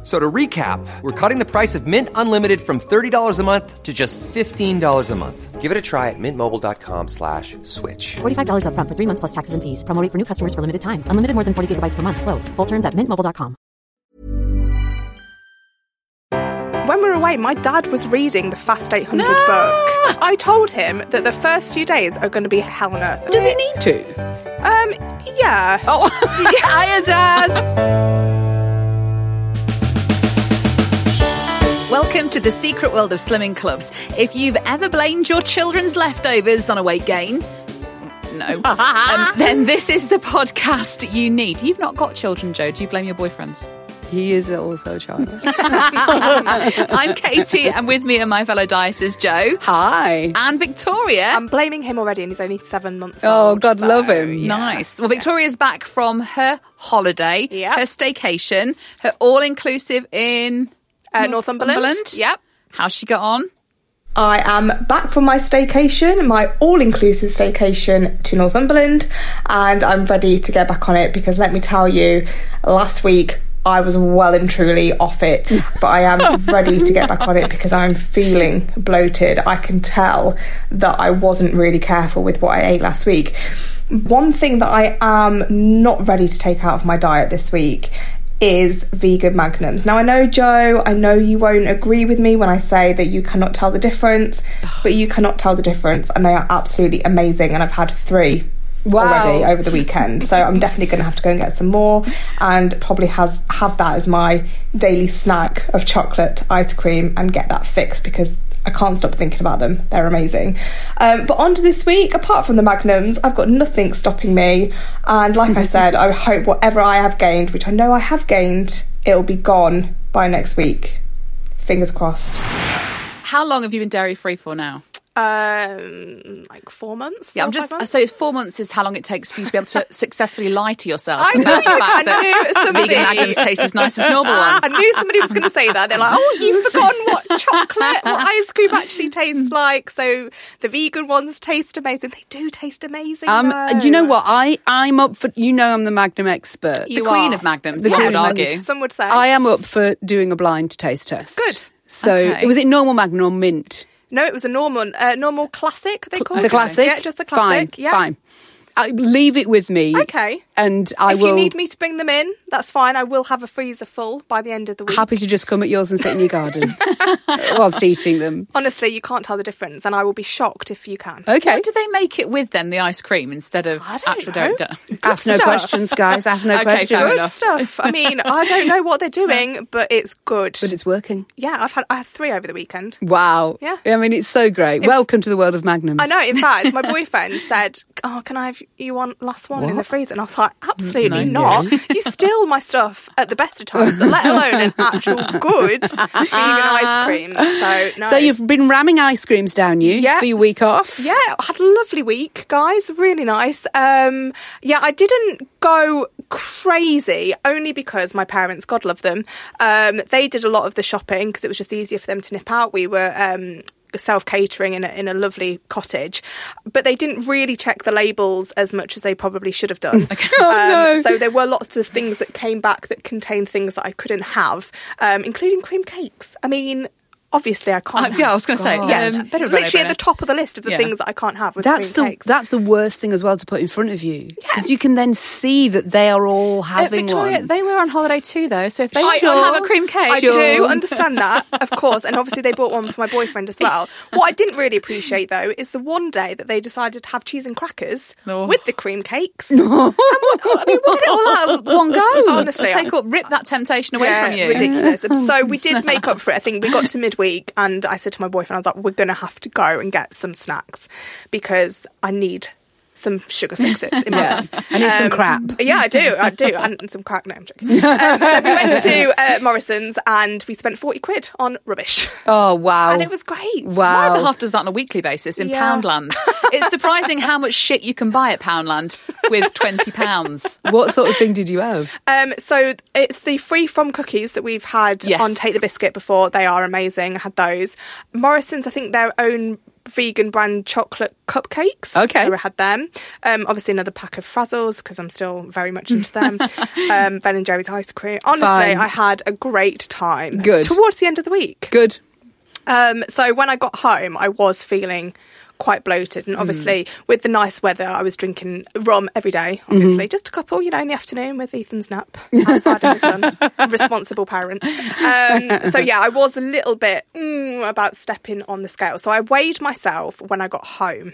F- So to recap, we're cutting the price of Mint Unlimited from $30 a month to just $15 a month. Give it a try at mintmobile.com slash switch. $45 upfront for three months plus taxes and fees. Promo rate for new customers for limited time. Unlimited more than 40 gigabytes per month. Slows. Full terms at mintmobile.com. When we were away, my dad was reading the Fast 800 book. I told him that the first few days are going to be hell on earth. Does he need to? Um, yeah. Oh, hiya, Dad. Welcome to the secret world of slimming clubs. If you've ever blamed your children's leftovers on a weight gain, no, um, then this is the podcast you need. You've not got children, Jo. Do you blame your boyfriends? He is also a child. I'm Katy, and with me are my fellow dieters, Jo Hi. and Victoria. I'm blaming him already, and he's only seven months Oh, old. God so, love him. yeah. Nice. Well, Victoria's back from her holiday, Yep. her staycation, her all-inclusive in Uh, Northumberland. Yep. How's she got on? I am back from my staycation, my all inclusive staycation to Northumberland, and I'm ready to get back on it because let me tell you, last week I was well and truly off it, but I am ready to get back on it because I'm feeling bloated. I can tell that I wasn't really careful with what I ate last week. One thing that I am not ready to take out of my diet this week is vegan magnums. Now I know Jo, I know you won't agree with me when I say that you cannot tell the difference, but you cannot tell the difference and they are absolutely amazing and I've had 3 Wow. already over the weekend. So I'm definitely going to have to go and get some more and probably has have that as my daily snack of chocolate ice cream and get that fixed because I can't stop thinking about them. They're amazing. Um, but on to this week, apart from the magnums, I've got nothing stopping me. And like I said, I hope whatever I have gained, which I know I have gained, it'll be gone by next week. Fingers crossed. How long have you been dairy free for now? Um, like four months. Yeah, I'm just. So it's four months is how long it takes for you to be able to successfully lie to yourself. I knew about the fact I that knew somebody- Vegan magnums taste as nice as normal ones. I knew somebody was going to say that. They're like, "Oh, you've forgotten what chocolate, what ice cream actually tastes like." So the vegan ones taste amazing. They do taste amazing. Um, though. you know what? I, I'm up for, you know, I'm the Magnum expert. the You queen are. of magnums, The one queen would argue. Some would say. I am up for doing a blind taste test. Good. So, Okay. was it normal Magnum or mint? No, it was a normal, uh, normal classic. They call The it classic? Yeah, just the classic. Fine, yeah. fine. I, leave it with me. Okay. And I if will. you need me to bring them in, that's fine. I will have a freezer full by the end of the week. Happy to just come at yours and sit in your garden whilst eating them. Honestly, you can't tell the difference, and I will be shocked if you can. Okay. What do they make it with then? The ice cream instead of I don't actual know. dairy? Ask no questions, guys. Ask no Okay, questions. Good enough. stuff. I mean, I don't know what they're doing, but it's good. But it's working. yeah, I've had I had three over the weekend. Wow. Yeah. I mean, it's so great. Welcome to the world of Magnums. I know. In fact, my boyfriend said, "Oh, can I have you want last one in the freezer?" And I was like, "Absolutely No. not. you steal my stuff at the best of times, let alone an actual good vegan ice cream." So, no. So you've been ramming ice creams down you Yeah. for your week off. Yeah, I had a lovely week, guys. Really nice. Um, yeah, I didn't go crazy only because my parents, God love them, um, they did a lot of the shopping because it was just easier for them to nip out. We were. Um, self catering in a, in a lovely cottage, but they didn't really check the labels as much as they probably should have done. Oh, um, So there were lots of things that came back that contained things that I couldn't have, um, including cream cakes. I mean, obviously I can't. Uh, yeah, I was going to say, yeah, um, bit of a literally at the top of the list of the Yeah. things that I can't have. With That's the cakes. that's the worst thing as well to put in front of you because you can then see that they are all Uh, having Victoria, one. they were on holiday too, though. So if they I- want to I- have a cream cake, I do understand that, of course, and obviously they bought one for my boyfriend as well. What I didn't really appreciate though is the one day that they decided to have cheese and crackers Oh. with the cream cakes. No. I mean, we'll get it all out of one go. Honestly, take up, rip that temptation away yeah, from you. ridiculous. So we did make up for it. I think we got to midweek, and I said to my boyfriend, I was like, "We're going to have to go and get some snacks because I need." Some sugar fixes in my Yeah. life. I need some crap. Yeah, I do. I do. And some crack. No, I'm joking. Um, so we went to uh, Morrisons and we spent 40 quid on rubbish. oh wow! And it was great. My wow. other half does that on a weekly basis in Yeah. Poundland. it's surprising how much shit you can buy at Poundland with twenty pounds. what sort of thing did you have? Um, so it's the free from cookies that we've had Yes. on Take the Biscuit before. They are amazing. I had those. Morrisons, I think their own vegan brand chocolate cupcakes. Okay. I had them. Um, obviously another pack of Frazzles because I'm still very much into them. um, Ben and Jerry's ice cream. Honestly, Fine. I had a great time. Good. Towards the end of the week. Good. Um, so when I got home, I was feeling quite bloated, and obviously with the nice weather, I was drinking rum every day. Obviously, just a couple, you know, in the afternoon with Ethan's nap outside in the sun. Responsible parent. Um, so yeah, I was a little bit mm, about stepping on the scale. So I weighed myself when I got home.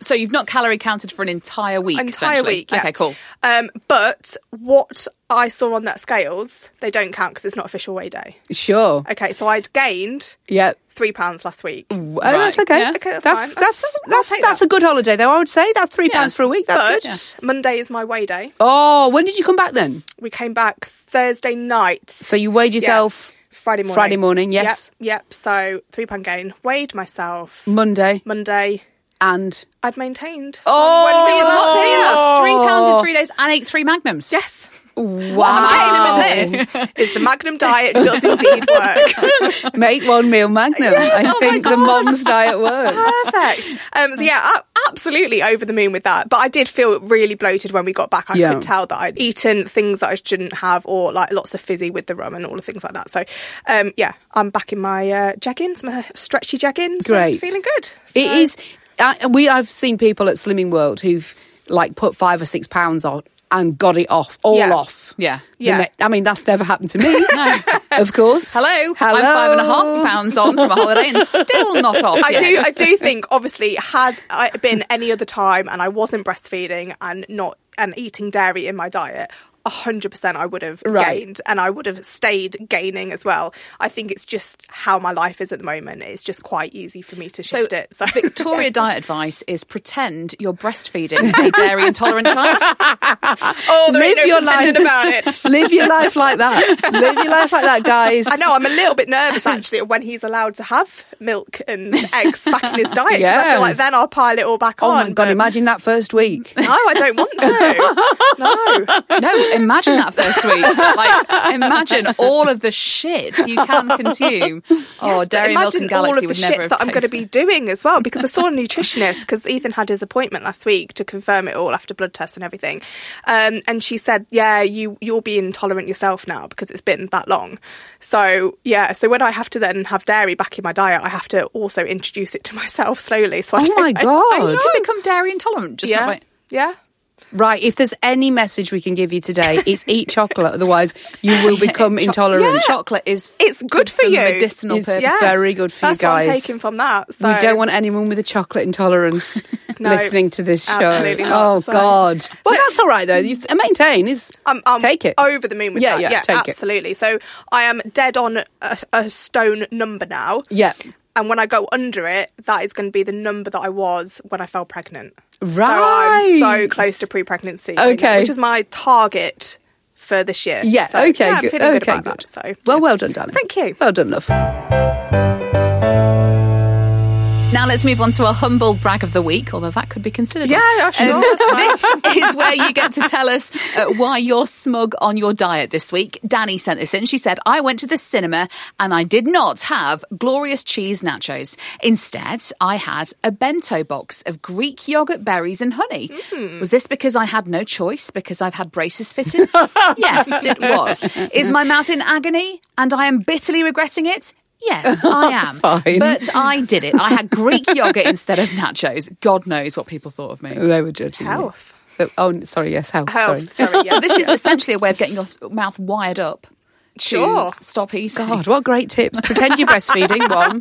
So you've not calorie counted for an entire week. Entire week. Yeah. Okay, cool. Um, but what I saw on that scales, they don't count because it's not official weigh day. Sure. Okay, so I'd gained Yeah. three pounds last week. Oh, that's okay. Yeah. Okay, that's that's fine. that's That's- that's, that's that. a good holiday though. I would say that's three Yeah. pounds for a week. That's But good. Monday is my weigh day. Oh, when did you come back then? We came back Thursday night. So you weighed yourself Friday morning. Friday morning, yes. Yep. Yep. So three pound gain. Weighed myself Monday Monday. and I'd maintained. Oh! So Wednesday you and lost, so you lost three pounds in three oh! days and ate three magnums. Yes. Wow, What I'm getting from this is the Magnum diet does indeed work. make one meal Magnum. I oh think the mom's diet works. Perfect. Um, so yeah, absolutely over the moon with that. But I did feel really bloated when we got back. I Yeah. could tell that I'd eaten things that I shouldn't have, or like lots of fizzy with the rum and all the things like that. So um, yeah, I'm back in my uh, jeggings, my stretchy jeggings. Great. feeling good. It So- is. Uh, we I've seen people at Slimming World who've like put five or six pounds on and got it off, all Yeah. off. Yeah. Yeah. ne- I mean, that's never happened to me. Of course. Hello. Hello. I'm five and a half pounds on from a holiday and still not off. I yet. do. I do think, obviously, had it been any other time and I wasn't breastfeeding and not and eating dairy in my diet, hundred percent, I would have Right. gained and I would have stayed gaining as well. I think it's just how my life is at the moment. It's just quite easy for me to So, shift it. So Victoria diet advice is pretend you're breastfeeding a dairy intolerant child. oh, there Live no your life. about it. Live your life like that. Live your life like that, guys. I know I'm a little bit nervous actually when he's allowed to have milk and eggs back in his diet. 'cause I Yeah. feel like then I'll pile it all back Oh on. my god! but- Imagine that first week. No, I don't want to. No. No, imagine that first week. Like, imagine all of the shit you can consume. Oh, Yes, but dairy milk and galaxy all of the would shit never that I'm going to be doing as well because I saw a nutritionist because Ethan had his appointment last week to confirm it all after blood tests and everything, um, and she said, "Yeah, you you'll be intolerant yourself now because it's been that long." So yeah, so when I have to then have dairy back in my diet, I have to also introduce it to myself slowly. So I Oh my. God. Oh, you become dairy intolerant. Just Yeah, by- yeah. Right. If there's any message we can give you today, it's eat chocolate. Otherwise, you will become Cho- intolerant. Chocolate is It's good for you. medicinal It's purposes. yes. very good for you That's what I'm guys. taking from that. So We don't want anyone with a chocolate intolerance No, listening to this show. absolutely not. Oh So- God. Well, that's all right though. You maintain is I'm, I'm take it. over the moon with Yeah, that. yeah, Yeah, take it. absolutely. So I am dead on a, a stone number now. Yeah. And when I go under it, that is going to be the number that I was when I fell pregnant. So I'm Right. so close to pre-pregnancy, now, Okay. which is my target for this year. Yeah. So, okay. yeah, I'm good. feeling okay. good about good. that. So well, yeah. well done, darling. Thank you. Well done, love. Now let's move on to a humble brag of the week, although that could be considered. Yeah, yeah, sure, Um, this is where you get to tell us uh, why you're smug on your diet this week. Danny sent this in. She said, I went to the cinema and I did not have glorious cheese nachos. Instead, I had a bento box of Greek yogurt, berries, and honey. Hmm. Was this because I had no choice because I've had braces fitted? yes, it was. Is my mouth in agony and I am bitterly regretting it? Yes, I am. Fine. But I did it. I had Greek yogurt instead of nachos. God knows what people thought of me. They were judging you. Health. So- oh, sorry, yes, health. Health. Sorry, So yeah. this is essentially a way of getting your mouth wired up. Sure. Stop eating. God, what great tips. Pretend you're breastfeeding, one.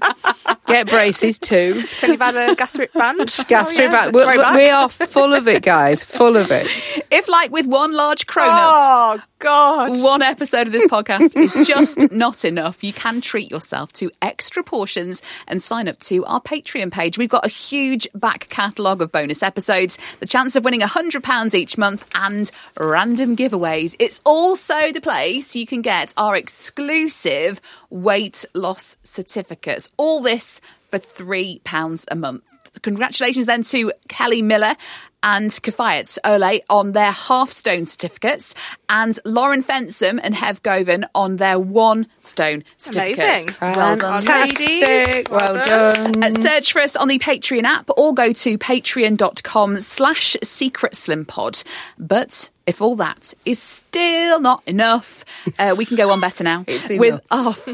Get braces, two. Pretend you've had a gastric band. Gastro Oh, yeah. back. We're- we are full of it, guys. Full of it. If, like with one large cronut, Oh, God. one episode of this podcast is just not enough, you can treat yourself to extra portions and sign up to our Patreon page. We've got a huge back catalogue of bonus episodes, the chance of winning £100 each month, and random giveaways. It's also the place you can get our exclusive weight loss certificates. All this for £3 a month. Congratulations then to Kelly Miller and Kafayat Ole on their half stone certificates, and Lauren Fensom and Hev Govan on their one stone certificates. Amazing. Well done, ladies. Well done. Uh, search for us on the Patreon app or go to patreon.com slash secret slim pod. But if all that is still not enough, uh, we can go on better now. It's with our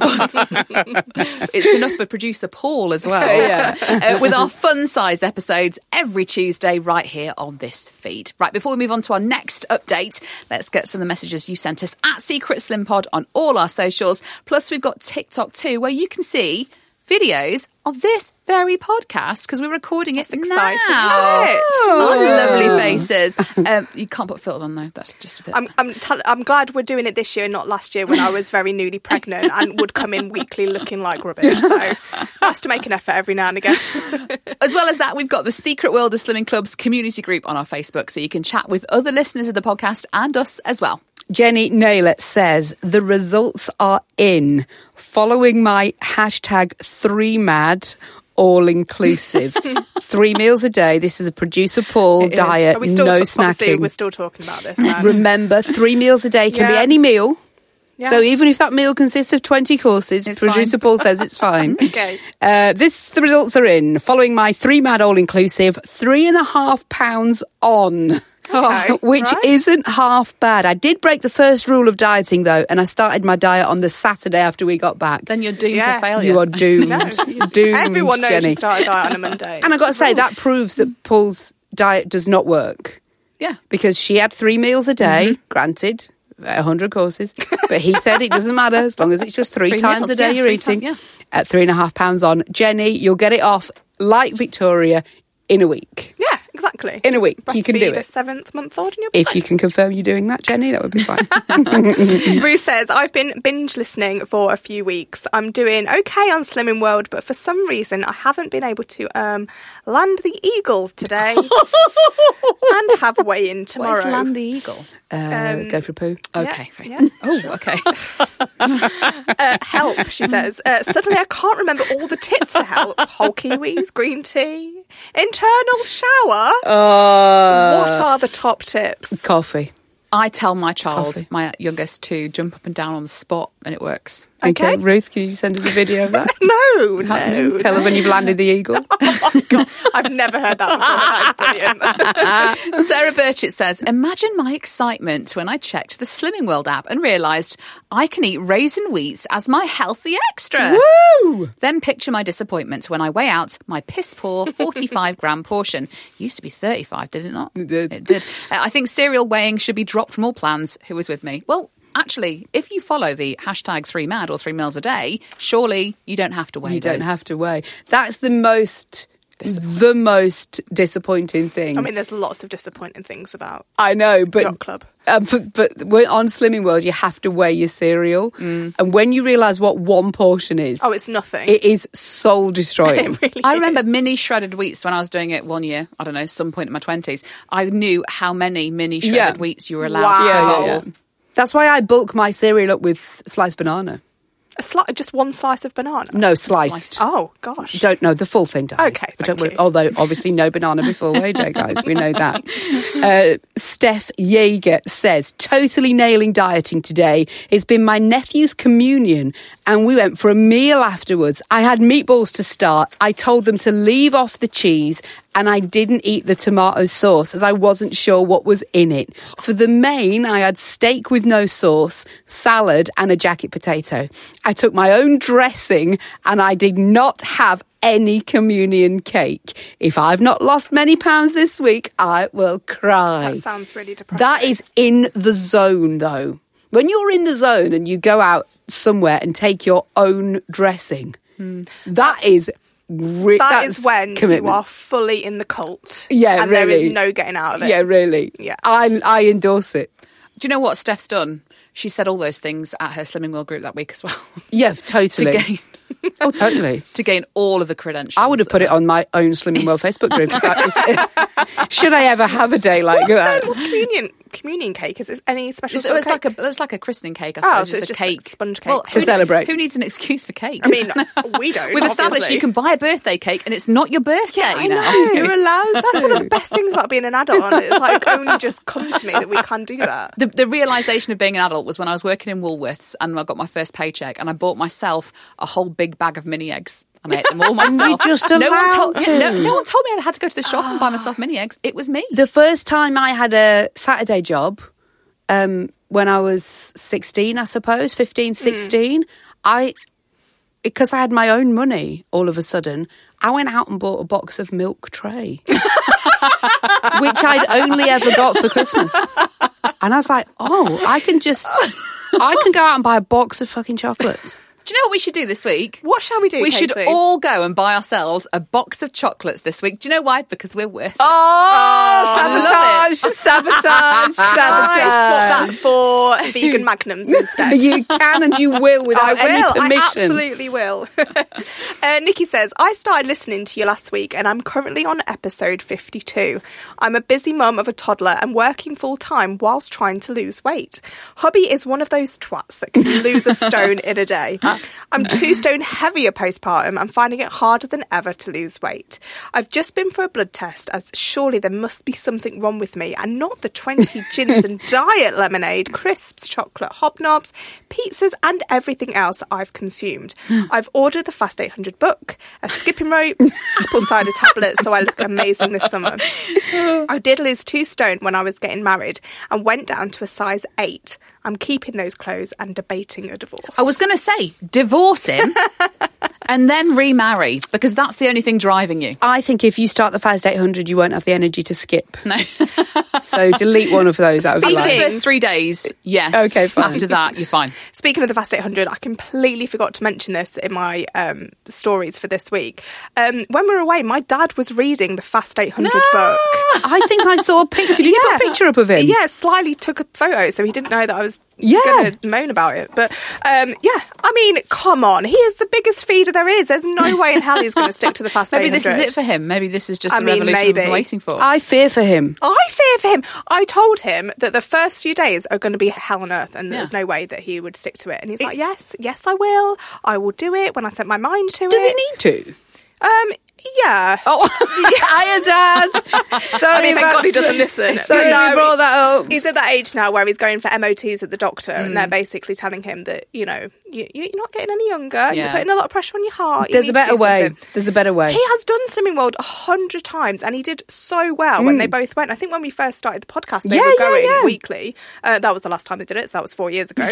It's enough for producer Paul as well. Yeah. Uh, with our fun size episodes every Tuesday right here on this feed. Right, before we move on to our next update, let's get some of the messages you sent us at Secret Slim Pod on all our socials. Plus, we've got TikTok too, where you can see videos of this very podcast because we're recording it exciting, now. it? Our lovely faces. Um, you can't put filters on though. That's just a bit. I'm I'm, t- I'm glad we're doing it this year, and not last year when I was very newly pregnant and would come in weekly looking like rubbish. So nice to make an effort every now and again. As well as that, we've got the Secret World of Slimming Club's community group on our Facebook, so you can chat with other listeners of the podcast and us as well. Jenny Naylor says the results are in following my hashtag three mad all inclusive. three meals a day. This is a producer Paul diet, we still no ta- snacking. We're still talking about this. Now. Remember, three meals a day can be any meal. Yeah. So even if that meal consists of 20 courses, It's producer fine. Paul says it's fine. Okay. Uh, this, the results are in. Following my three mad all inclusive, three and a half pounds on. Okay, Which right. isn't half bad. I did break the first rule of dieting though, and I started my diet on the Saturday after we got back. Then you're doomed Yeah. for failure. you are doomed. doomed, Everyone knows Jenny. you start a diet on a Monday. And I got to say, that proves that Paul's diet does not work yeah. because she had three meals a day, Mm-hmm. granted, a hundred courses, but he said it doesn't matter as long as it's just three, Three times meals, a day yeah, you're eating. time- yeah. At three and a half pounds on, Jenny, you'll get it off like Victoria in a week. Yeah, exactly. In a week, you can do it. A seventh month old, and you'll be If fine. you can confirm you're doing that, Jenny, that would be fine. Bruce says, I've been binge listening for a few weeks. I'm doing okay on Slimming World, but for some reason I haven't been able to um, land the eagle today and have a weigh in What tomorrow. is Land the Eagle? Uh, go for a poo. Okay. Um, yeah. Oh, okay. Uh, help, she says. Uh, suddenly I can't remember all the tips to help. Whole kiwis, green tea, internal shower. Uh, what are the top tips? coffee. I tell my child, Coffee. my youngest, to jump up and down on the spot, and it works. Okay. Okay. Ruth, can you send us a video of that? No, no. Tell us when you've landed the eagle. Oh God, I've never heard that before. Sarah Burchett says, Imagine my excitement when I checked the Slimming World app and realised I can eat raisin wheats as my healthy extra. Woo! Then picture my disappointment when I weigh out my piss poor 45 gram portion. Used to be 35, did it not? It did. It did. Uh, I think cereal weighing should be dropped from all plans. Who was with me? Well, actually, if you follow the hashtag three mad or three meals a day, surely you don't have to weigh You don't have to weigh. That's the most, the most disappointing thing. I mean, there's lots of disappointing things about I know, but Yacht Club. Uh, but, but when- on Slimming World, you have to weigh your cereal, and when you realise what one portion is, Oh, it's nothing. it is soul destroying. Really I remember is. mini shredded wheats when I was doing it one year. I don't know, some point in my twenties. I knew how many mini shredded Yeah. wheats you were allowed. Wow. per yeah, yeah, yeah. That's why I bulk my cereal up with sliced banana. A sli- just one slice of banana. No, sliced. Oh gosh. Don't know the full thing, darling. Okay, thank you. Although obviously no banana before wage day, guys. We know that. Uh, Steph Yeager says, totally nailing dieting today. It's been my nephew's communion and we went for a meal afterwards. I had meatballs to start. I told them to leave off the cheese and I didn't eat the tomato sauce as I wasn't sure what was in it. For the main, I had steak with no sauce, salad, and a jacket potato. I took my own dressing and I did not have any communion cake. If I've not lost many pounds this week, I will cry. That sounds really depressing. That is in the zone, though. When you're in the zone and you go out somewhere and take your own dressing, hmm. that is re- That that's is when commitment. you are fully in the cult. Yeah, and there really. is no getting out of it. Yeah, really. Yeah. I I endorse it. Do you know what Steph's done? She said all those things at her Slimming World group that week as well. Yeah, to totally. gain oh, totally. to gain all of the credentials. I would have put it on my own Slimming World Facebook group. If if- should I ever have a day like What's, that? what's communion communion cake? Is it any special? So sort it's of like a cake? it's like a christening cake. I Oh, so it's just a just a cake, sponge cake. Well, To who- celebrate. Who needs an excuse for cake? I mean, we don't. We've established obviously. you can buy a birthday cake and it's not your birthday Yeah, I now. know. You're allowed That's one of the best things about being an adult. And it's like only just come to me that we can do that. The, the realization of being an adult was when I was working in Woolworths and I got my first paycheck and I bought myself a whole big bag of mini eggs. I ate them all myself. just no one told yeah, no, no one told me I had to go to the shop and buy myself mini eggs. It was me. The first time I had a Saturday job, um, when I was 16, I suppose, 15, 16, I, because I had my own money all of a sudden, I went out and bought a box of milk tray, which I'd only ever got for Christmas. And I was like, oh, I can just, I can go out and buy a box of fucking chocolates. Do you know what we should do this week? What shall we do? We should all go and buy ourselves a box of chocolates this week. Do you know why? Because we're worth it. Oh, sabotage, sabotage, I sabotage. swap that for vegan magnums instead. You can and you will without I will. any I absolutely will. uh, Nikki says, I started listening to you last week and I'm currently on episode 52. I'm a busy mum of a toddler and working full time whilst trying to lose weight. Hubby is one of those twats that can lose a stone in a day. I'm two stone heavier postpartum and finding it harder than ever to lose weight. I've just been for a blood test as surely there must be something wrong with me and not the 20 gins and diet lemonade, crisps, chocolate hobnobs, pizzas and everything else I've consumed. I've ordered the Fast 800 book, a skipping rope, apple cider tablets so I look amazing this summer. I did lose two stone when I was getting married and went down to a size 8. I'm keeping those clothes and debating a divorce. I was going to say, divorce him and then remarry because that's the only thing driving you. I think if you start the Fast 800, you won't have the energy to skip. No. So delete one of those out of your For the life. first three days, yes. Okay, fine. After that, you're fine. Speaking of the Fast 800, I completely forgot to mention this in my um, stories for this week. Um, when we were away, my dad was reading the Fast 800 book. I think I saw a picture. Did you put a picture up of him? Yeah, slyly took a photo, so he didn't know that I was Yeah. going to moan about it. But um, yeah, I mean, come on, he is the biggest feeder there is. There's no way in hell he's going to stick to the Fast Maybe 800. this is it for him. Maybe this is just I the mean, revolution we've been waiting for. I fear for him. I fear for him. I told him that the first few days are going to be hell on earth, and there's no way that he would stick to it. And he's like, "Yes, yes, I will. I will do it when I set my mind to Does it." Does he need to? Um, yeah. Oh, hiya, Dad. Sorry, I mean, thank God he doesn't listen. Sorry, No, we brought that up. He's at that age now where he's going for MOTs at the doctor, and Mm. they're basically telling him that you know you, you're not getting any younger. You're putting a lot of pressure on your heart. You There's a better way. something. There's a better way. He has done Slimming World a hundred times, and he did so well when they both went. I think when we first started the podcast, they Mm. Yeah, were yeah, going yeah. weekly. Uh, that was the last time they did it, so that was four years ago.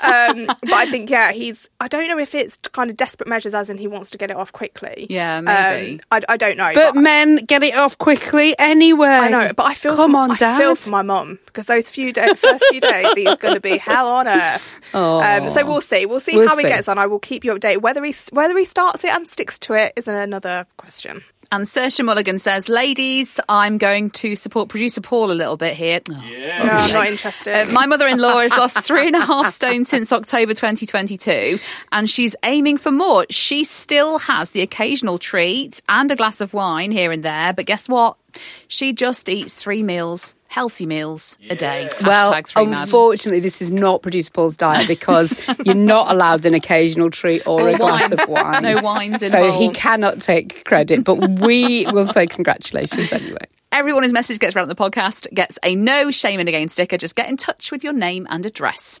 um, but I think, yeah, he's. I don't know if it's kind of desperate measures, as in he wants to get it off quickly. Yeah, maybe. Um, I, I don't know, But men get it off quickly anyway. I know, but I feel Come for, on, I Dad. feel for my mum because those few day, first few days he's going to be hell on earth. Um, so we'll see. We'll see We'll how he gets on. I will keep you updated. Whether he whether he starts it and sticks to it is another question. And Saoirse Mulligan says, Ladies, I'm going to support producer Paul a little bit here. Oh, No, I'm not interested. Uh, my mother in law has lost three and a half stone since October 2022, and she's aiming for more. She still has the occasional treat and a glass of wine here and there, but guess what? She just eats three meals, healthy meals a day. Well, Hashtag three mad. unfortunately, this is not producer Paul's diet because you're not allowed an occasional treat or a glass of wine. No wines involved. So he cannot take credit, but we will say congratulations anyway. Everyone whose message gets read on the podcast gets a no shame in a game sticker. Just get in touch with your name and address.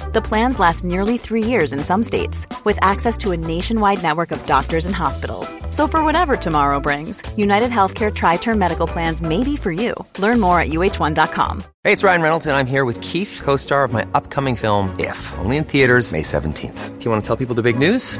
The plans last nearly three years in some states, with access to a nationwide network of doctors and hospitals. So, for whatever tomorrow brings, United Healthcare Tri Term Medical Plans may be for you. Learn more at uh1.com. Hey, it's Ryan Reynolds, and I'm here with Keith, co star of my upcoming film, If, only in theaters, May 17th. Do you want to tell people the big news?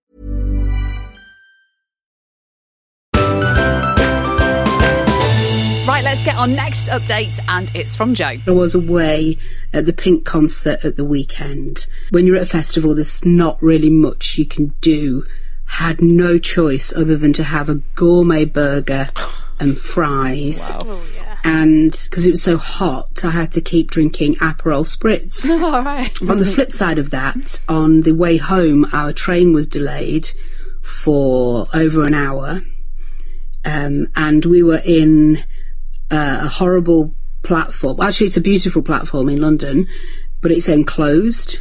Let's get our next update, and it's from Jo. I was away at the Pink concert at the weekend. When you're at a festival, there's not really much you can do. Had no choice other than to have a gourmet burger and fries. And because it was so hot, I had to keep drinking Aperol spritz. All right. on the flip side of that, on the way home, our train was delayed for over an hour. Um, and we were in uh, a horrible platform. Actually, it's a beautiful platform in London, but it's enclosed.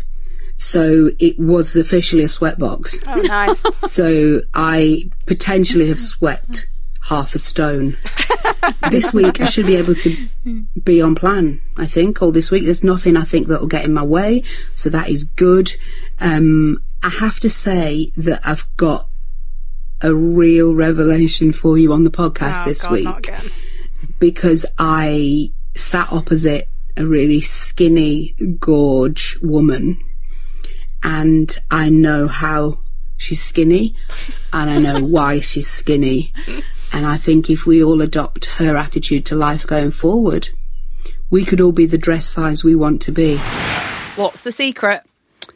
So it was officially a sweatbox. Oh, nice. So I potentially have sweat half a stone. this week I should be able to be on plan, I think, all this week. There's nothing I think that will get in my way. So that is good. Um, I have to say that I've got a real revelation for you on the podcast Oh, this God, week. Because I sat opposite a really skinny, gorge woman, and I know how she's skinny, and I know why she's skinny, and I think if we all adopt her attitude to life going forward, we could all be the dress size we want to be. What's the secret?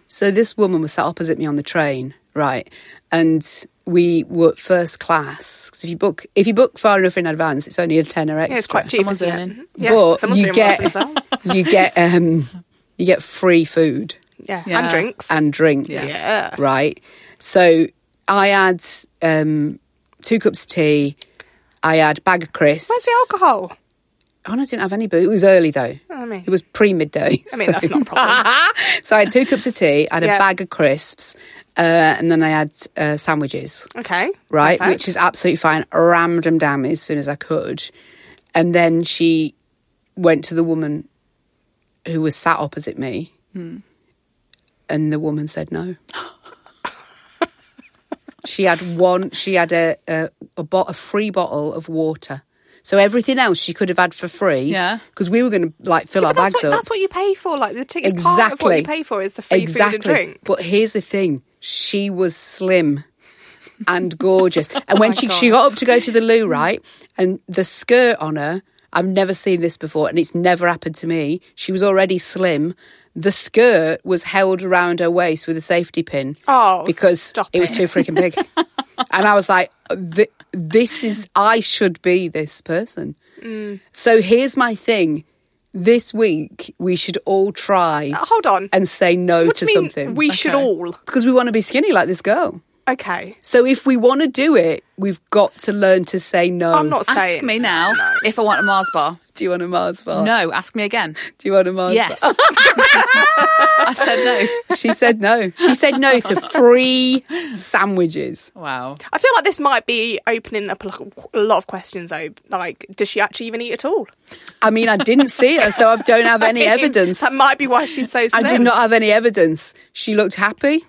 So this woman was sat opposite me on the train, right? And we were first class. So if you book if you book far enough in advance, it's only a tenner extra. Yeah, it's quite cheap. Someone's earning. Yeah, but someone's you well get you get um you get free food Yeah. Yeah. and drinks. and drinks. Yeah. Right. So I had um two cups of tea. I had a bag of crisps. Where's the alcohol? Oh, no, I didn't have any booze. It was early though. I mean, It was pre midday. I mean that's not a problem. so I had two cups of tea. I had Yeah. a bag of crisps, uh, and then I had uh, sandwiches. Okay, right? perfect. Which is absolutely fine. Rammed them down me as soon as I could. And then she went to the woman who was sat opposite me. Hmm. And the woman said no. she had one, she had a, a, a, bot, a free bottle of water. So everything else she could have had for free. Yeah. Because we were going to like fill Yeah, our bags what, up. that's what you pay for. Like the ticket's part of what you pay for is the free exactly. food and drink. But here's the thing: she was slim and gorgeous, and when Oh she she got up to go to the loo, right, and the skirt on her, I've never seen this before, and it's never happened to me. She was already slim. The skirt was held around her waist with a safety pin. Oh, because stop it was too freaking big. and I was like, "This is I should be this person." Mm. So here's my thing. This week we should all try Uh, hold on. and say no What to do you mean something. we should all? because we want to be skinny like this girl. Okay. So if we want to do it, we've got to learn to say no. I'm not saying. Ask me now if I want a Mars bar. Do you want a Mars bar? No, ask me again. Do you want a Mars Yes. bar? Yes. I said no. she said no. She said no to free sandwiches. Wow. I feel like this might be opening up a lot of questions. Though, like, does she actually even eat at all? I mean, I didn't see her, so I don't have any I mean, evidence. That might be why she's so. I Slim. do not have any evidence. She looked happy.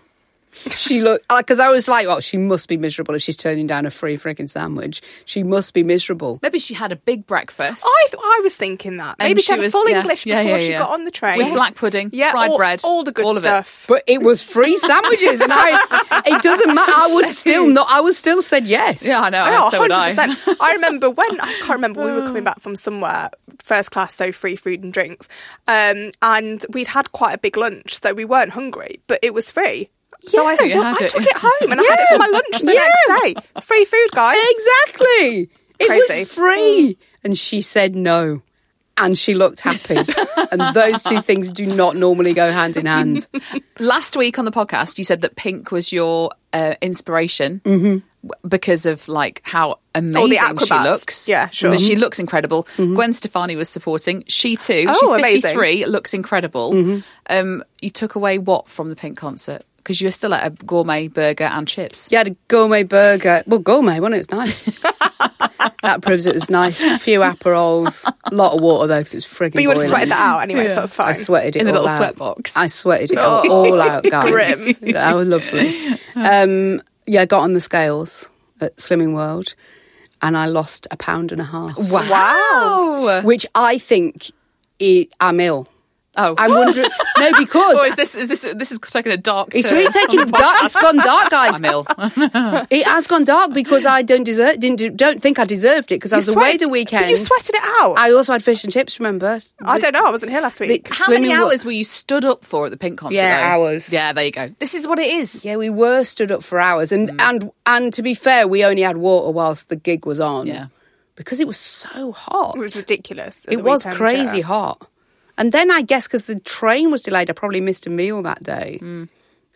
She looked because I was like, "Oh, she must be miserable if she's turning down a free freaking sandwich. She must be miserable." Maybe she had a big breakfast. I, I was thinking that. Maybe she, she had was- full yeah, English yeah, before yeah, she yeah. got on the train. With black pudding, yeah, fried all, bread, all the good all of it. stuff. But it was free sandwiches, and I. It doesn't matter. I would still not. I would still said yes. Yeah, I know. Oh, so would I. 100%. I remember when I can't remember we were coming back from somewhere first class, so free food and drinks, um, and we'd had quite a big lunch, so we weren't hungry, but it was free. So I, still, had I it. took it home and I had it for my lunch the next day. Free food, guys. Exactly. It Crazy. was free. And she said no. And she looked happy. and those two things do not normally go hand in hand. Last week on the podcast, you said that Pink was your uh, inspiration w- because of like how amazing she looks. Yeah, sure. That She looks incredible. Gwen Stefani was supporting. She too. Oh, She's amazing. 53, looks incredible. Um, you took away what from the Pink concert? Because you were still at a gourmet burger and chips. You had a gourmet burger. Well, gourmet, wasn't it? It was nice. that proves it was nice. A few Aperols. A lot of water, though, because it was frigging But you would have sweated that out anyway, so that's fine. I sweated it out. In the all little out. sweat box. I sweated it all, all out, guys. Grim. That was lovely. Um, yeah, I got on the scales at Slimming World and I lost a pound and a half. Wow. Which I think i I'm ill. Oh. I'm wondering. no, because Oh, is this is this this is taking a dark? it's really taking dark. It's gone dark, guys. I'm ill. It has gone dark because I don't deserve. Didn't do, don't think I deserved it because I was away the weekend. You sweated it out. I also had fish and chips. Remember? I don't know. I wasn't here last week. How many hours were you stood up for at the Pink concert? Yeah, though? hours. Yeah, there you go. This is what it is. Yeah, we were stood up for hours, and mm. and and to be fair, we only had water whilst the gig was on. Yeah. because it was so hot. it was ridiculous. It was weekend, crazy yeah. hot. And then I guess because the train was delayed, I probably missed a meal that day. Mm.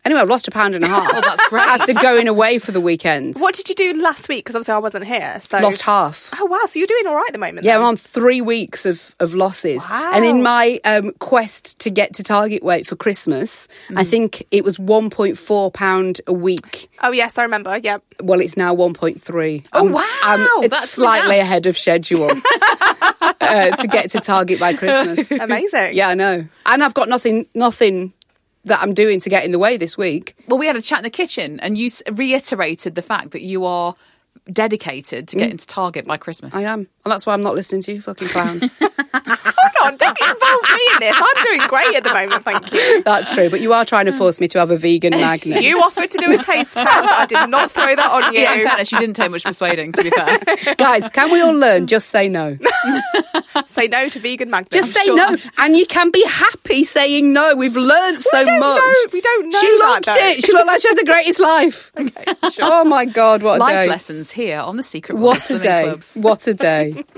Anyway, I've lost a pound and a half. Well, that's great. After going away for the weekend, What did you do last week? Because obviously I wasn't here. So lost half. Oh wow! So you're doing all right at the moment. Yeah, then? I'm on three weeks of, of losses. Wow. And in my um, quest to get to target weight for Christmas, I think it was 1.4 pound a week. Oh yes, I remember. Yep. Well, it's now 1.3. Oh, I'm- wow. I'm- it's That's slightly down. ahead of schedule uh, to get to target by Christmas. Amazing. Yeah, I know. And I've got nothing, nothing that I'm doing to get in the way this week. Well, we had a chat in the kitchen, and you reiterated the fact that you are dedicated to mm. getting to Target by Christmas. I am, and that's why I'm not listening to you fucking clowns. Hold on, don't involve me in this. I'm doing great at the moment, thank you. that's true, but you are trying to force me to have a vegan magnum. You offered to do a taste test. I did not throw that on you. Yeah, in fairness, you didn't take much persuading. To be fair, Guys, can we all learn? Just say no. Say no to vegan magnums. Just say sure- no, and you can be happy saying no. We've learned so don't much. know- we don't know She that, looked though. it. She looked like she had the greatest life. Oh my god, what a life day! lessons here on the Secret World What a day! Clubs. What a day!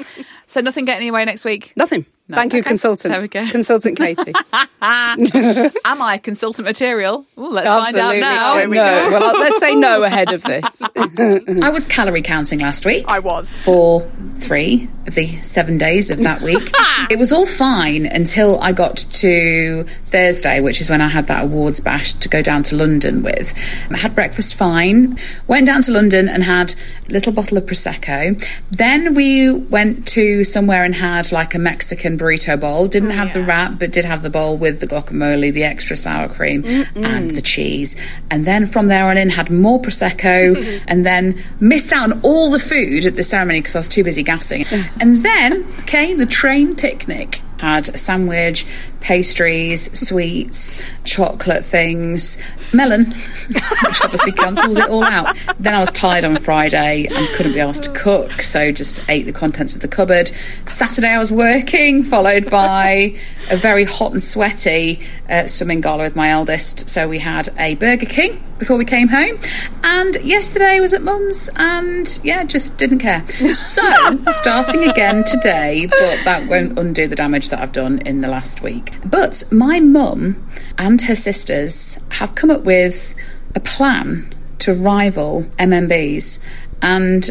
So nothing getting away next week. Nothing. Thank you, Okay. consultant. There we go. Consultant Katy. Am I consultant material? Ooh, let's find out Absolutely. now. No. Well, let's say no ahead of this. I was calorie counting last week. I was. For three of the seven days of that week. it was all fine until I got to Thursday, which is when I had that awards bash to go down to London with. I had breakfast fine, went down to London and had a little bottle of Prosecco. Then we went to somewhere and had like a Mexican burrito bowl. Didn't oh, have the wrap, but did have the bowl with the guacamole, the extra sour cream, and the cheese. And then from there on in, had more Prosecco and then missed out on all the food at the ceremony because I was too busy gassing. and then came the train picnic. Had a sandwich, pastries, sweets, chocolate things, melon, which obviously cancels it all out. Then I was tired on Friday and couldn't be asked to cook, so just ate the contents of the cupboard. Saturday I was working, followed by a very hot and sweaty uh, swimming gala with my eldest. So we had a Burger King before we came home, and yesterday was at Mum's, and yeah, just didn't care. So starting again today, but that won't undo the damage that I've done in the last week. But my mum and her sisters have come up with a plan to rival MMBs, and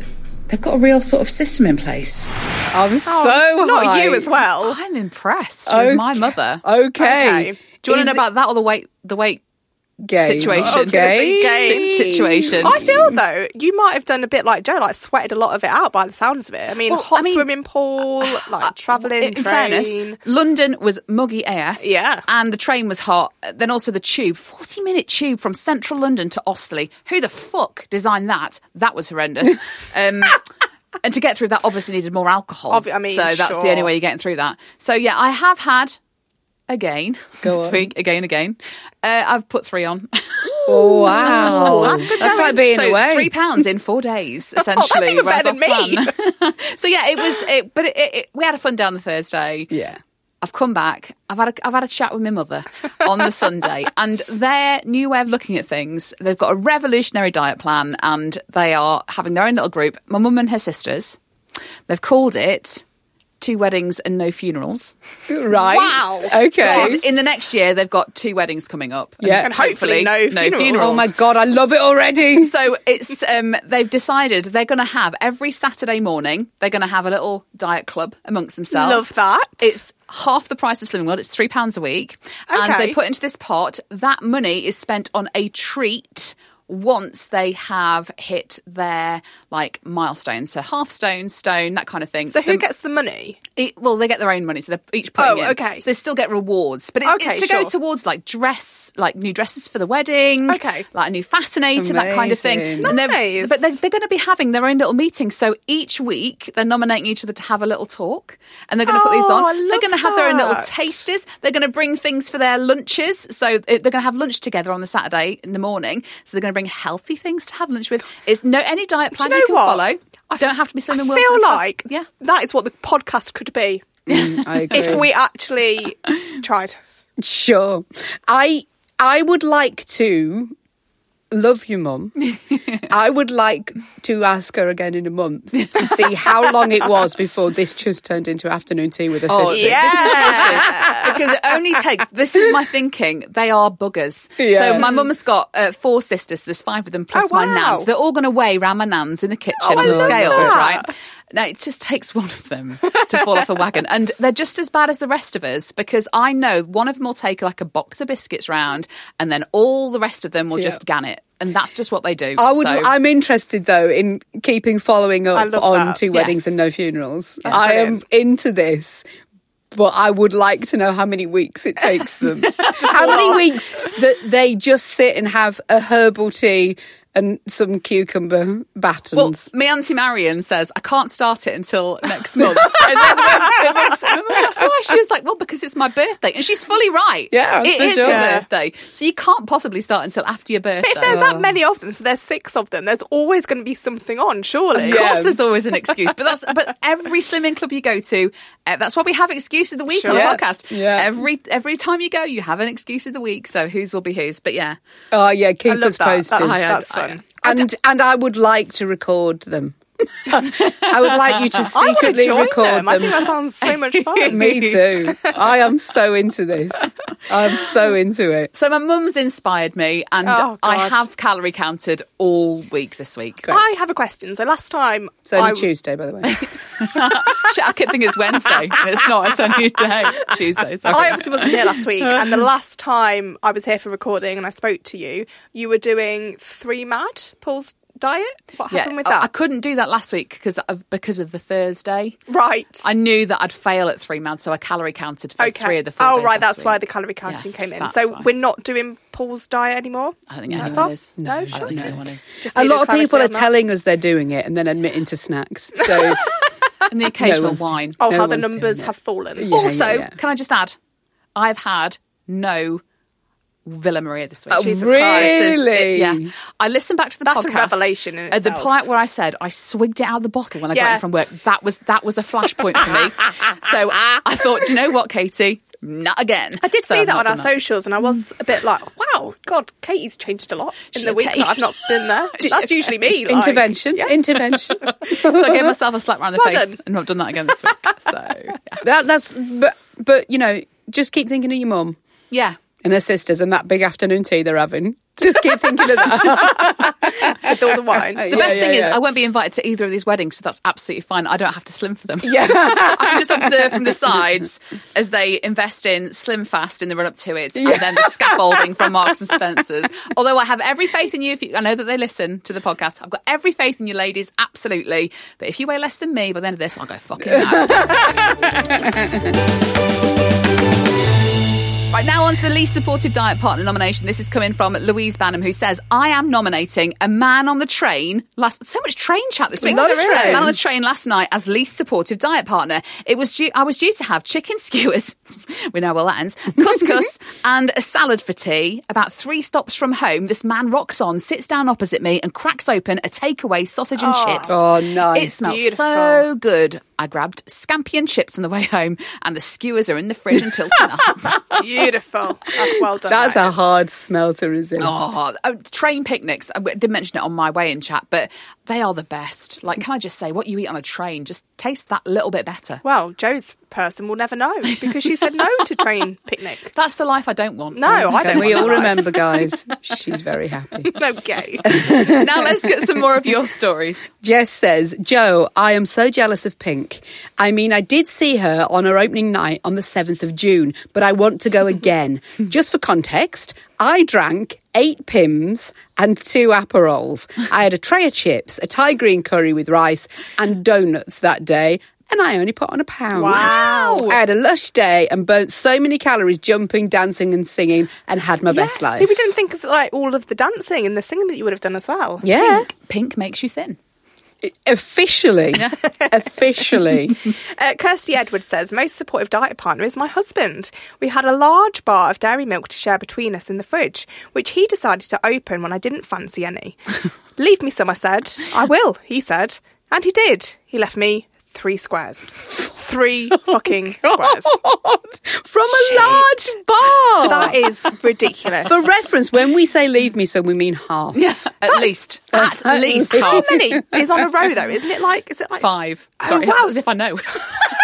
they've got a real sort of system in place. I'm oh, so Oh, not high. you as well. I'm impressed Okay. with my mother. Okay. Okay. Do you want to know about that or the weight? The weight Game. situation. I was gonna Game. game. Situation. I feel though you might have done a bit like Jo, like sweated a lot of it out by the sounds of it. I mean, Well, hot I mean- swimming pool, like travelling, in train. fairness, London was muggy AF. Yeah. And the train was hot. Then also the tube, 40 minute tube from central London to Osterley. Who the fuck designed that? That was horrendous. um, and to get through that, obviously needed more alcohol. Obvi- I mean, so that's the only way you're getting through that. So yeah, I have had again Go this on. week, again, again. Uh, I've put three on. Oh, wow. that's good That's like being so away. three pounds in four days, essentially. That's even better than plan. so yeah, it was. It, but it, it- we had a fun day on the Thursday. Yeah. I've come back. I've had a, I've had a chat with my mother on the Sunday, and their new way of looking at things. They've got a revolutionary diet plan, and they are having their own little group. My mum and her sisters. They've called it two weddings and no funerals. Right. Wow. Okay. Because in the next year they've got two weddings coming up. Yeah. And hopefully no funerals. Oh my god, I love it already. So it's um, they've decided they're going to have every Saturday morning. They're going to have a little diet club amongst themselves. Love that. It's half the price of Slimming World. It's three pounds a week, Okay. and they put into this pot. That money is spent on a treat once they have hit their like milestones. So half stone, stone, that kind of thing. So who The- gets the money? it, well, they get their own money, so they're each putting Oh, in. okay. So they still get rewards, but it's, Okay, it's to go towards like dress, like new dresses for the wedding. Okay. like a new fascinator, that kind of thing. Amazing. And they're, Nice. but they're, they're going to be having their own little meeting. So each week they're nominating each other to have a little talk, and they're going to put these Oh, on. They're going to have their own little tasters. They're going to bring things for their lunches. So uh, they're going to have lunch together on the Saturday in the morning. So they're going to bring healthy things to have lunch with. It's no any diet plan Do you, you know can what? follow. I don't have to be slim I feel world like yeah. that is what the podcast could be mm, I agree. if we actually tried. Sure. I I would like to love you, mum. I would like to ask her again in a month to see how long it was before this just turned into afternoon tea with her Oh, sisters. yeah. This is the issue. because it only takes. This is my thinking. They are buggers. Yeah. So my mum's got uh, four sisters. There's five of them plus Oh, my wow. nans. They're all going to weigh around my nans in the kitchen Oh, on the scales, that. right? Now it just takes one of them to fall off a wagon, and they're just as bad as the rest of us because I know one of them will take like a box of biscuits round, and then all the rest of them will Yeah. just gan it, and that's just what they do. I would. So- I'm interested though in keeping following up on that. two weddings Yes. and no funerals. That's I am into this, but I would like to know how many weeks it takes them. how many weeks that they just sit and have a herbal tea and some cucumber Well, battens. my auntie Marion says I can't start it until next month. and then why, she was like, "Well, because it's my birthday," and she's fully right. Yeah, it is for sure. your Yeah. birthday, so you can't possibly start until after your birthday. But if there's that many of them, so there's six of them, there's always going to be something on, surely. Of course, there's always an excuse, but that's but every slimming club you go to, uh, that's why we have excuse of the week on the Sure. podcast. Yeah. Every every time you go, you have an excuse of the week. So whose will be whose? But yeah, oh yeah, keep I us that. posted. That's, that's I- fun. and and I would like to record them. I would like you to I to secretly join record them. I think that sounds so much fun. Me too. I am so into this. I'm so into it. So my mum's inspired me, and Oh, I have calorie counted all week this week. I have a question. So last time, It's only I, Tuesday, by the way. Shit, I kept thinking it's Wednesday. It's not. It's only a day. Tuesday. Sorry. I obviously wasn't here last week, and the last time I was here for recording and I spoke to you, you were doing three mad Paul's diet. What happened with that? I, couldn't do that last week because of because of the Thursday. right. I knew that I'd fail at three months, so I calorie counted for okay. three of the four oh, days right. last That's why the calorie counting Yeah, came in. So why. we're not doing Paul's diet anymore. I don't think That's anyone off? is. No, I sure. don't think anyone is. Just A lot of people are telling us they're doing it and then admitting to snacks. So And the occasional one's- wine. Oh, No how the numbers have fallen. Yeah, also, yeah, yeah. can I just add, I've had no Villa Maria this week. Oh, Jesus really? Christ. It- yeah. I listened back to the That's a revelation in At the point where I said I swigged it out of the bottle when I got in from work. That was that was a flashpoint for me. so I thought, do you know what, Katy? Not again. I did So see that on our done socials, and I was a bit like, "Wow, God, Katy's changed a lot in She the week okay? that I've not been there." That's usually me. Like, intervention, yeah. intervention. So I gave myself a slap around the Well face done. and I've done that again this week. So yeah. That, that's but but you know, just keep thinking of your mum. yeah. And her sisters and that big afternoon tea they're having. Just keep thinking of that. With all the wine. The best thing is, I won't be invited to either of these weddings, so that's absolutely fine. I don't have to slim for them. Yeah. I can just observe from the sides as they invest in Slim Fast in the run up to it, and then the scaffolding from Marks and Spencers. Although I have every faith in you, if you, I know that they listen to the podcast. I've got every faith in you, ladies, absolutely. But if you weigh less than me by the end of this, I'll go fucking mad. Right now, on to the least supportive diet partner nomination. This is coming from Louise Banham, who says, "I am nominating a man on the train last. So much train chat this week. Lot of A man on the train last night as least supportive diet partner. It was due. I was due to have chicken skewers. we know well that ends. Couscous and a salad for tea. About three stops from home, this man rocks on, sits down opposite me, and cracks open a takeaway sausage and oh. chips. Oh, nice. It smells Beautiful. so good. I grabbed scampi and chips on the way home, and the skewers are in the fridge until tonight. Beautiful. That's well done. That's that a is. hard smell to resist. Oh, oh, train picnics. I did mention it on my way in chat, but they are the best. Like, can I just say, what you eat on a train just tastes that little bit better. Well, Jo's person will never know because she said no to train picnic. That's the life I don't want. No, I don't. we all life. remember, guys? She's very happy. Okay. now let's get some more of your stories. Jess says, Jo, I am so jealous of Pink. I mean, I did see her on her opening night on the 7th of June, but I want to go again. Just for context, I drank eight Pimm's and two Aperols. I had a tray of chips, a Thai green curry with rice, and donuts that day. And I only put on a pound. Wow. I had a lush day and burnt so many calories jumping, dancing, and singing, and had my best life. See, we didn't think of like all of the dancing and the singing that you would have done as well. yeah, Pink makes you thin. Officially. officially. Uh, Kirsty Edwards says, most supportive diet partner is my husband. We had a large bar of dairy milk to share between us in the fridge, which he decided to open when I didn't fancy any. Leave me some, I said. I will, he said. And he did. He left me three squares. Three oh fucking squares. From a large bar. That is ridiculous. For reference, when we say leave me some, we mean half. Yeah, at least. At least How half. many is on a row though? Isn't it like, is it like Five. Oh, Sorry, wow. as if I know.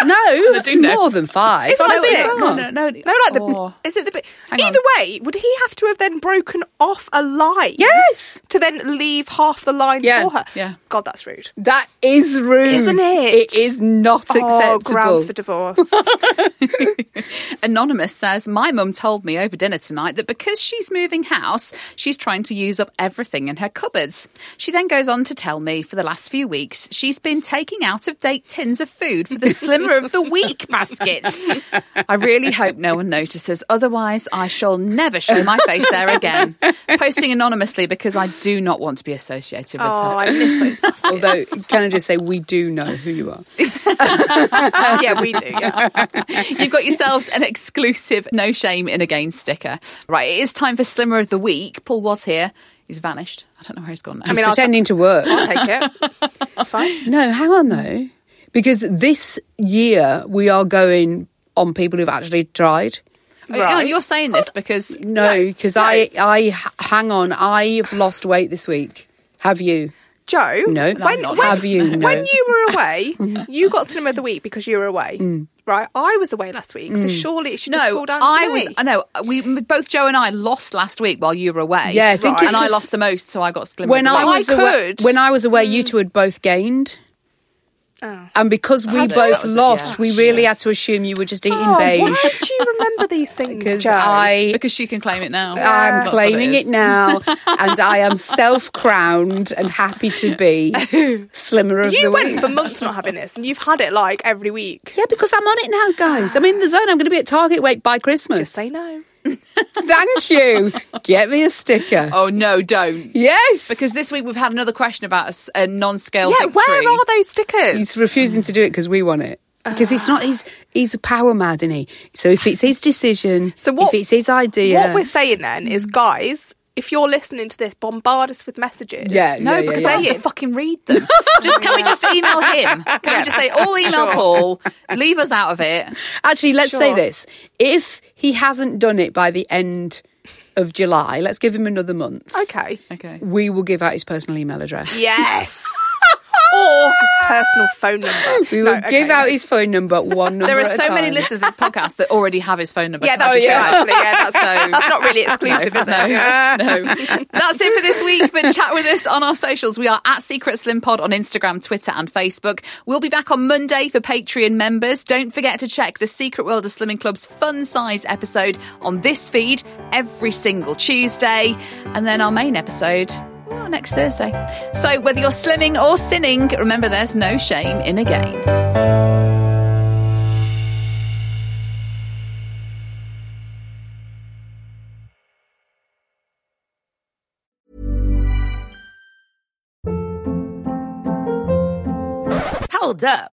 No, do more than five. Is like six? No, no, no. No, like the. Oh. Is it the bit? Either on. way, would he have to have then broken off a line? Yes. To then leave half the line Yeah, for her. yeah. God, that's rude. That is rude. Isn't it? It is not Oh, acceptable. grounds for divorce. Anonymous says, My mum told me over dinner tonight that because she's moving house, she's trying to use up everything in her cupboards. She then goes on to tell me for the last few weeks she's been taking out of date tins of food for the Slimmer of the Week basket. I really hope no one notices, otherwise, I shall never show my face there again. Posting anonymously because I do not want to be associated with oh, her. I miss those baskets. Although, can I just say, we do know who you are. yeah, we do. Yeah. You've got yourselves an exclusive no shame in a gain sticker. Right, it is time for Slimmer of the Week. Paul was here. He's vanished. I don't know where he's gone now. I mean, I'll, Pretending to work. I'll take it. It's fine. No, hang on though. Because this year we are going on people who've actually tried. Oh, hang on, you're saying this because No, because I, I hang on, I've lost weight this week. Have you? Jo, No. when, when. Have you? No. when you were away, you got Slimmer of the Week because you were away. Mm. Right? I was away last week, so surely it should just no, fall down to I me. was. I know we both Jo and I lost last week while you were away. Yeah, I think Right. it's and I lost the most, so I got Slimmer. When I was I away, when I was away, you two had both gained. Oh. And because we Has both it, lost, yeah. we really Yes. had to assume you were just eating Oh, beige. why do you remember these things, Because Jo? I because she can claim it now. I'm That's what claiming is. it now, and I am self-crowned and happy to be slimmer of you the went for months not having this, and you've had it like every week. yeah, because I'm on it now, guys. I'm in the zone. I'm going to be at Target weight by Christmas. Just say no. Thank you. Get me a sticker. Oh no, don't. Yes, Because this week we've had another question about a non-scale Yeah, victory. where are those stickers? he's refusing to do it because we want it. Because he's not. He's he's power mad, isn't he? So if it's his decision, So what- if it's his idea, What we're saying then is, guys, if you're listening to this, bombard us with messages. Yeah, No, yeah, yeah, because yeah. I have to fucking read them. just can we just email him? Can we just say all email Sure. Paul? Leave us out of it. Actually, let's say this: if he hasn't done it by the end of July, let's give him another month. Okay. Okay. We will give out his personal email address. Yes. or his personal phone number. We No, will give okay. out his phone number one number There at are a so many listeners of this podcast that already have his phone number. Yeah, Can I that's just true. say? Actually, yeah, that's, So- that's not really exclusive, is no, it? no. That's it for this week. But chat with us on our socials. We are at Secret Slim Pod on Instagram, Twitter, and Facebook. We'll be back on Monday for Patreon members. Don't forget to check the Secret World of Slimming Club's fun size episode on this feed every single Tuesday. And then our main episode. Well, next Thursday. So, whether you're slimming or sinning, remember there's no shame in a gain. Hold up.